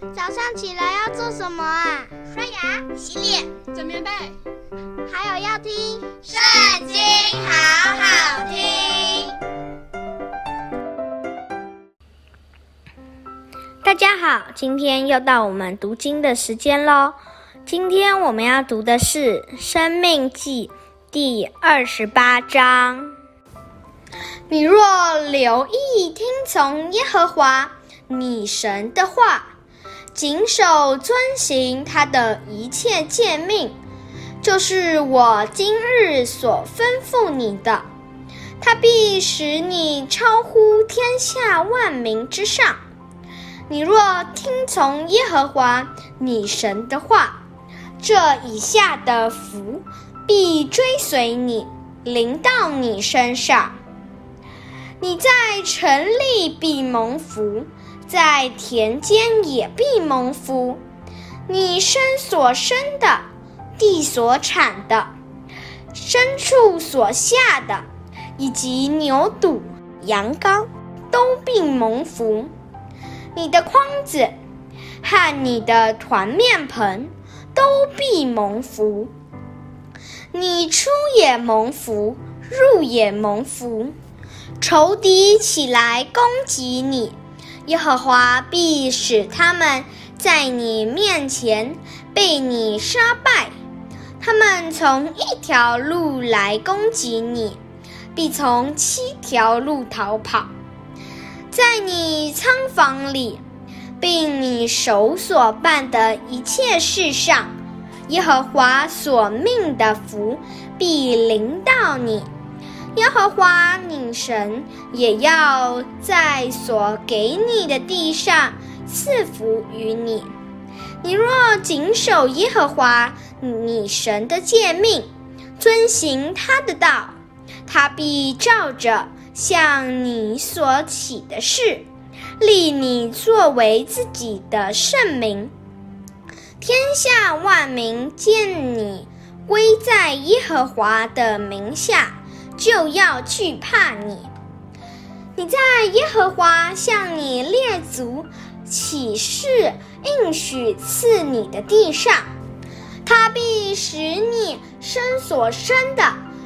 早上起来要做什么啊？刷牙、洗脸、整棉被，还有要听《圣经》，好好听。大家好，今天又到我们读经的时间喽。今天我们要读的是《生命记》第二十八章。你若留意听从耶和华你神的话，谨守遵行他的一切诫命，就是我今日所吩咐你的，他必使你超乎天下万民之上。你若听从耶和华你神的话，这以下的福必追随你，临到你身上。你在城里必蒙福，在田间也必蒙福。你身所生的，地所产的，牲畜所下的，以及牛犊、羊羔，都必蒙福。你的筐子和你的团面盆都必蒙福。你出也蒙福，入也蒙福。仇敌起来攻击你，耶和华必使他们在你面前被你杀败。他们从一条路来攻击你，必从七条路逃跑。在你仓房里，并你手所办的一切事上，耶和华所命的福必临到你。耶和华你神也要在所给你的地上赐福于你。你若谨守耶和华你神的诫命，遵行他的道，他必照着向你所起的事，立你作为自己的圣名。天下万民见你归在耶和华的名下，就要惧怕你。你在耶和华向你列祖起誓应许赐你的地上，他必使你身所生的、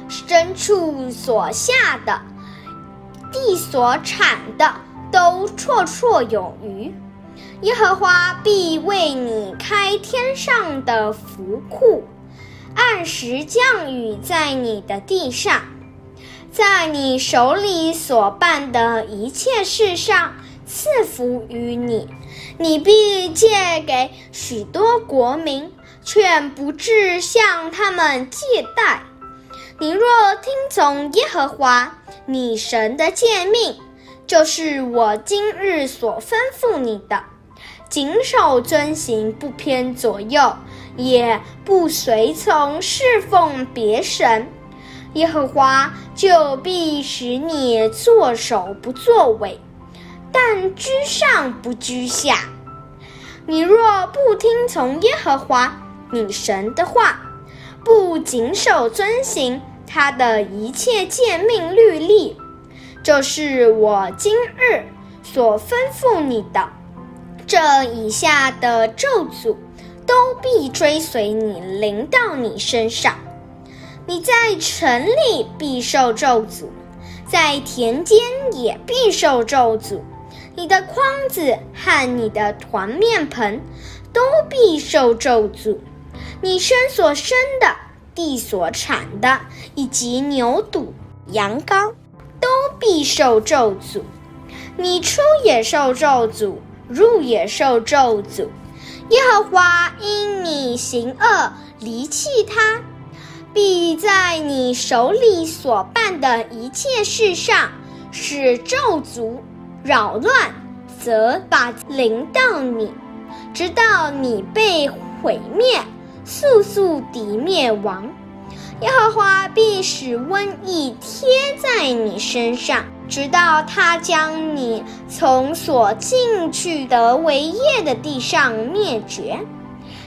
牲畜所下的、地所产的都绰绰有余。耶和华必为你开天上的福库，按时降雨在你的地上。在你手里所办的一切事上赐福于你，你必借给许多国民，却不至向他们借贷。你若听从耶和华你神的诫命，就是我今日所吩咐你的，谨守遵行，不偏左右，也不随从侍奉别神。耶和华就必使你作首不作尾，但居上不居下。你若不听从耶和华你神的话，不谨守遵行他的一切诫命律例，就是我今日所吩咐你的，这以下的咒诅都必追随你，临到你身上。你在城里必受咒诅，在田间也必受咒诅。你的筐子和你的团面盆都必受咒诅。你身所生的、地所产的，以及牛犊、羊羔，都必受咒诅。你出也受咒诅，入也受咒诅。耶和华因你行恶，离弃他。必在你手里所办的一切事上，使咒诅、扰乱、则把临到你，直到你被毁灭，速速地灭亡。耶和华必使瘟疫贴在你身上，直到他将你从所进去得为业的地上灭绝。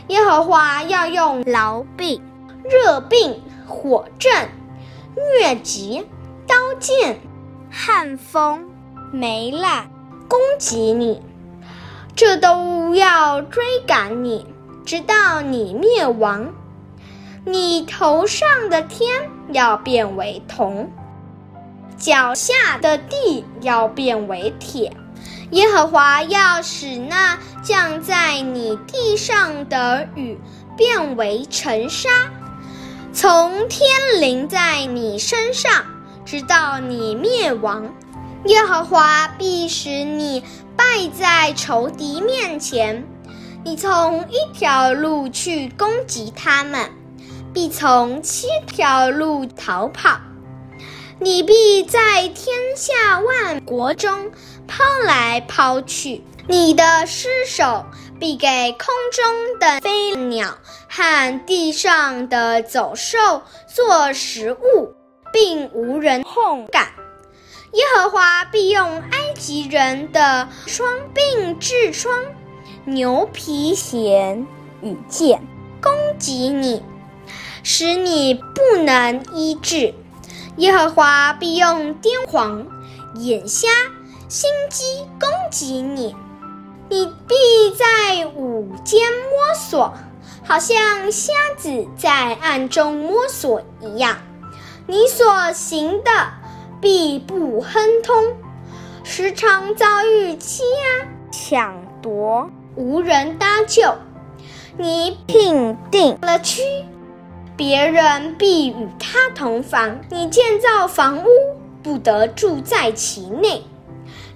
耶和华要用痨病。热病、火症、疟疾、刀剑、旱风、霉烂攻击你，这都要追赶你，直到你灭亡。你头上的天要变为铜，脚下的地要变为铁。耶和华要使那降在你地上的雨变为尘沙，从天临在你身上，直到你灭亡。耶和华必使你败在仇敌面前，你从一条路去攻击他们。必从七条路逃跑，你必在天下万国中抛来抛去，你的尸首必给空中的飞鸟和地上的走兽做食物，并无人控告。耶和华必用埃及人的疮病痔疮、牛皮癣与箭攻击你。使你不能医治，耶和华必用癫狂、眼瞎、心机攻击你，你必在午间摸索，好像瞎子在暗中摸索一样。你所行的必不亨通，时常遭遇欺压、抢夺，无人搭救。你聘定了区。别人必与他同房，你建造房屋，不得住在其内；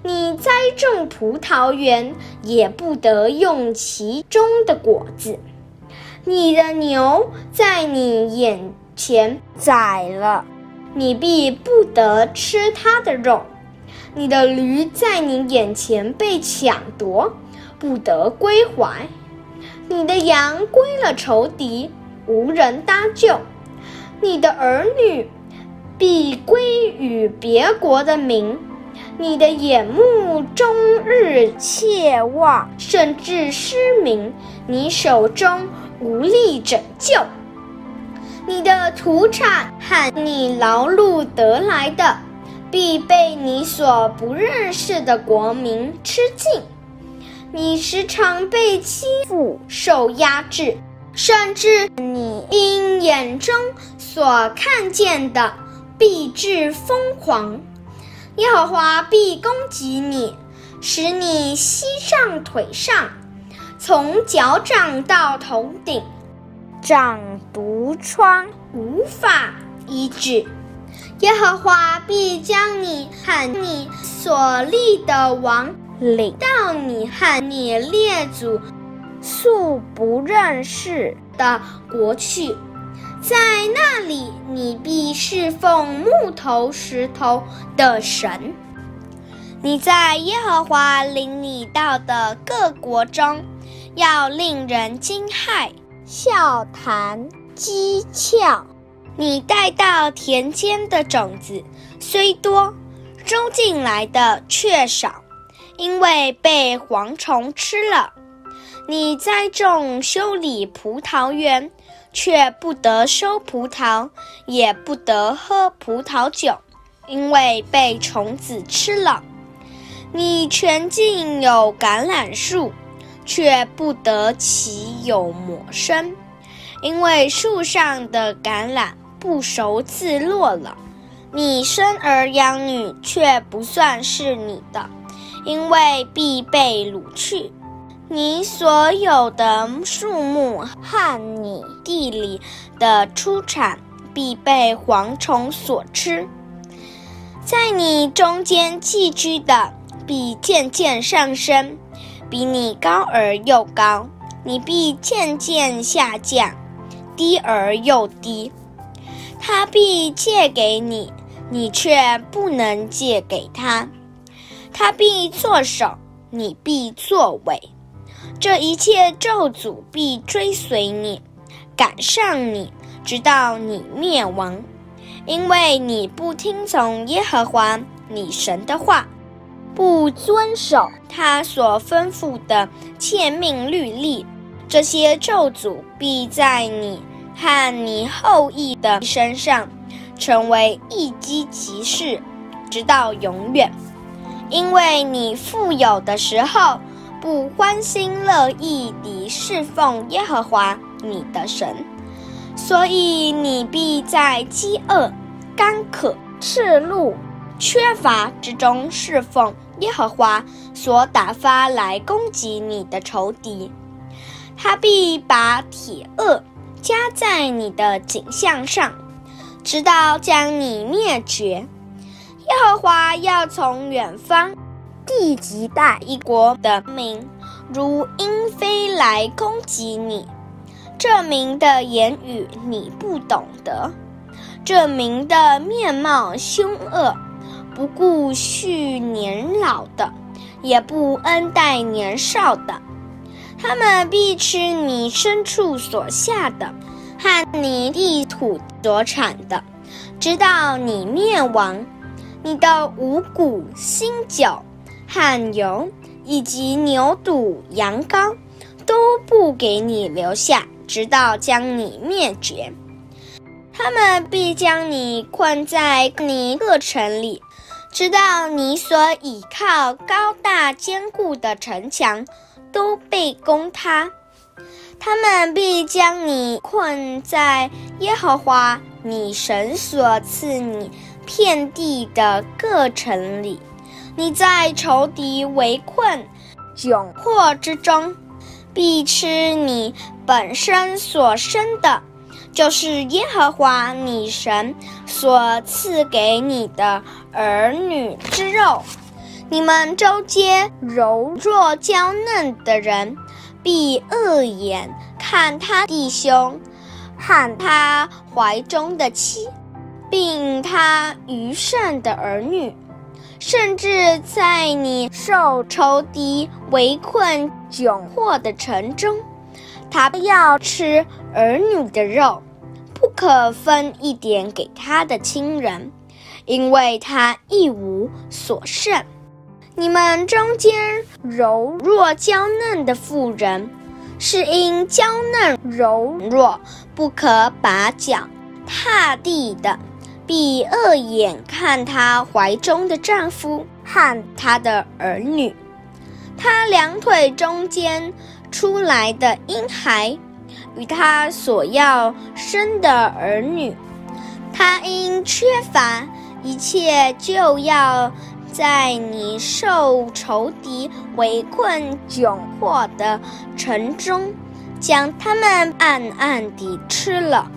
你栽种葡萄园，也不得用其中的果子。你的牛在你眼前宰了，你必不得吃它的肉；你的驴在你眼前被抢夺，不得归还；你的羊归了仇敌。无人搭救，你的儿女必归于别国的民，你的眼目终日切望，甚至失明，你手中无力拯救，你的土产和你劳碌得来的，必被你所不认识的国民吃尽，你时常被欺负，受压制。甚至你因眼中所看见的，必致疯狂。耶和华必攻击你，使你膝上腿上，从脚掌到头顶，长毒疮，无法医治。耶和华必将你和你所立的王领到你和你列祖。素不认识的国去，在那里你必侍奉木头、石头的神。你在耶和华领你到的各国中，要令人惊骇、笑谈、讥诮。你带到田间的种子虽多，收进来的却少，因为被蝗虫吃了。你栽种修理葡萄园，却不得收葡萄，也不得喝葡萄酒，因为被虫子吃了。你全境有橄榄树，却不得其有果生，因为树上的橄榄不熟自落了。你生儿养女，却不算是你的，因为必被掳去。你所有的树木和你地里的出产必被蝗虫所吃，在你中间寄居的必渐渐上升，比你高而又高；你必渐渐下降，低而又低。他必借给你，你却不能借给他；他必作首，你必作尾。这一切咒诅必追随你，赶上你，直到你灭亡，因为你不听从耶和华你神的话，不遵守他所吩咐的诫命律例。这些咒诅必在你和你后裔的身上成为一机即逝，直到永远。因为你富有的时候，不欢心乐意地侍奉耶和华你的神，所以你必在饥饿、干渴、赤露、缺乏之中侍奉耶和华所打发来攻击你的仇敌。他必把铁轭加在你的颈项上，直到将你灭绝。耶和华要从远方。地极大一国的民，如鹰飞来攻击你。这民的言语你不懂得，这民的面貌凶恶，不顾恤年老的，也不恩待年少的。他们必吃你牲畜所下的，和你地土所产的，直到你灭亡。你的五谷、新酒。汗油以及牛肚、羊羔，都不给你留下，直到将你灭绝。他们必将你困在你各城里，直到你所倚靠高大坚固的城墙都被攻塌。他们必将你困在耶和华你神所赐你遍地的各城里。你在仇敌围困、窘迫之中，必吃你本身所生的，就是耶和华你神所赐给你的儿女之肉。你们周街柔弱娇嫩的人，必恶眼看他弟兄，和他怀中的妻，并他余剩的儿女。甚至在你受仇敌围困、窘迫的城中，他要吃儿女的肉，不可分一点给他的亲人，因为他一无所剩。你们中间柔弱娇嫩的妇人，是因娇嫩柔弱，不可把脚踏地的。必恶眼看她怀中的丈夫和她的儿女，她两腿中间出来的婴孩，与她所要生的儿女，她因缺乏一切，就要在你受仇敌围困窘迫的城中，将他们暗暗地吃了。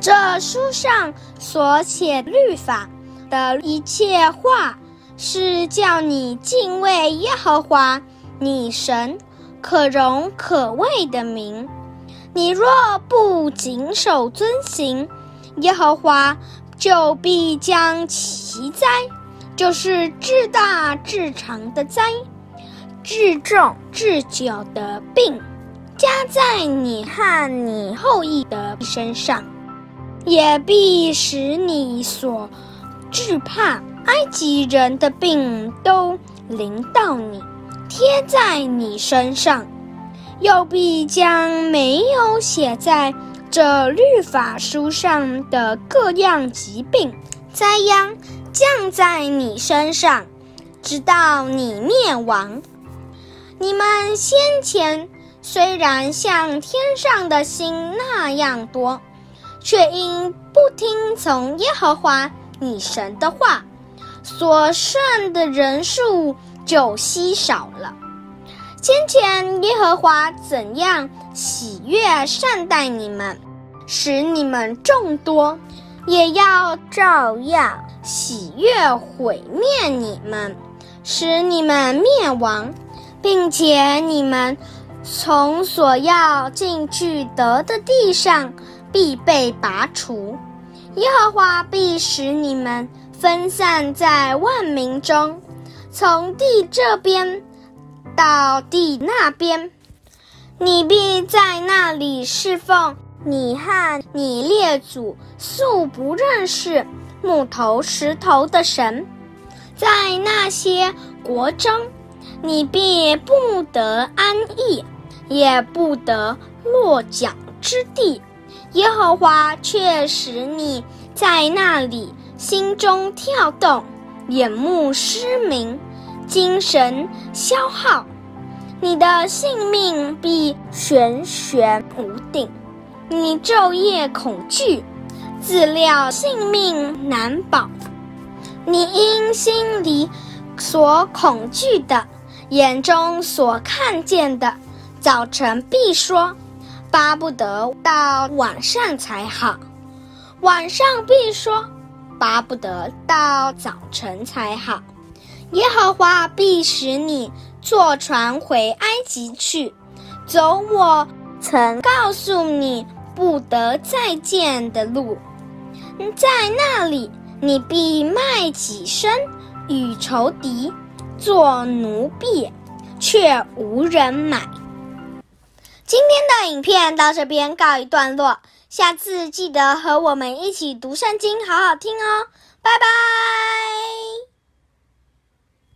这书上所写律法的一切话，是叫你敬畏耶和华你神可荣可畏的名。你若不谨守遵行，耶和华就必将奇灾，就是至大至长的灾，至重至久的病，加在你和你后裔的身上。也必使你所惧怕埃及人的病都临到你，贴在你身上；又必将没有写在这律法书上的各样疾病灾殃降在你身上，直到你灭亡。你们先前虽然像天上的星那样多。却因不听从耶和华你神的话，所剩的人数就稀少了。先前耶和华怎样喜悦善待你们，使你们众多，也要照样喜悦毁灭你们，使你们灭亡，并且你们从所要进去得的地上。必被拔除，耶和华必使你们分散在万民中，从地这边到地那边，你必在那里侍奉你和你列祖素不认识木头石头的神，在那些国中，你必不得安逸，也不得落脚之地。耶和华却使你在那里心中跳动，眼目失明，精神消耗。你的性命必悬悬无定。你昼夜恐惧，自料性命难保。你因心里所恐惧的，眼中所看见的，早晨必说，巴不得到晚上才好；晚上必说，巴不得到早晨才好。耶和华必使你坐船回埃及去，走我曾告诉你不得再见的路，在那里你必卖己身与仇敌做奴婢，却无人买。今天的影片到这边告一段落，下次记得和我们一起读圣经，好好听哦，拜拜。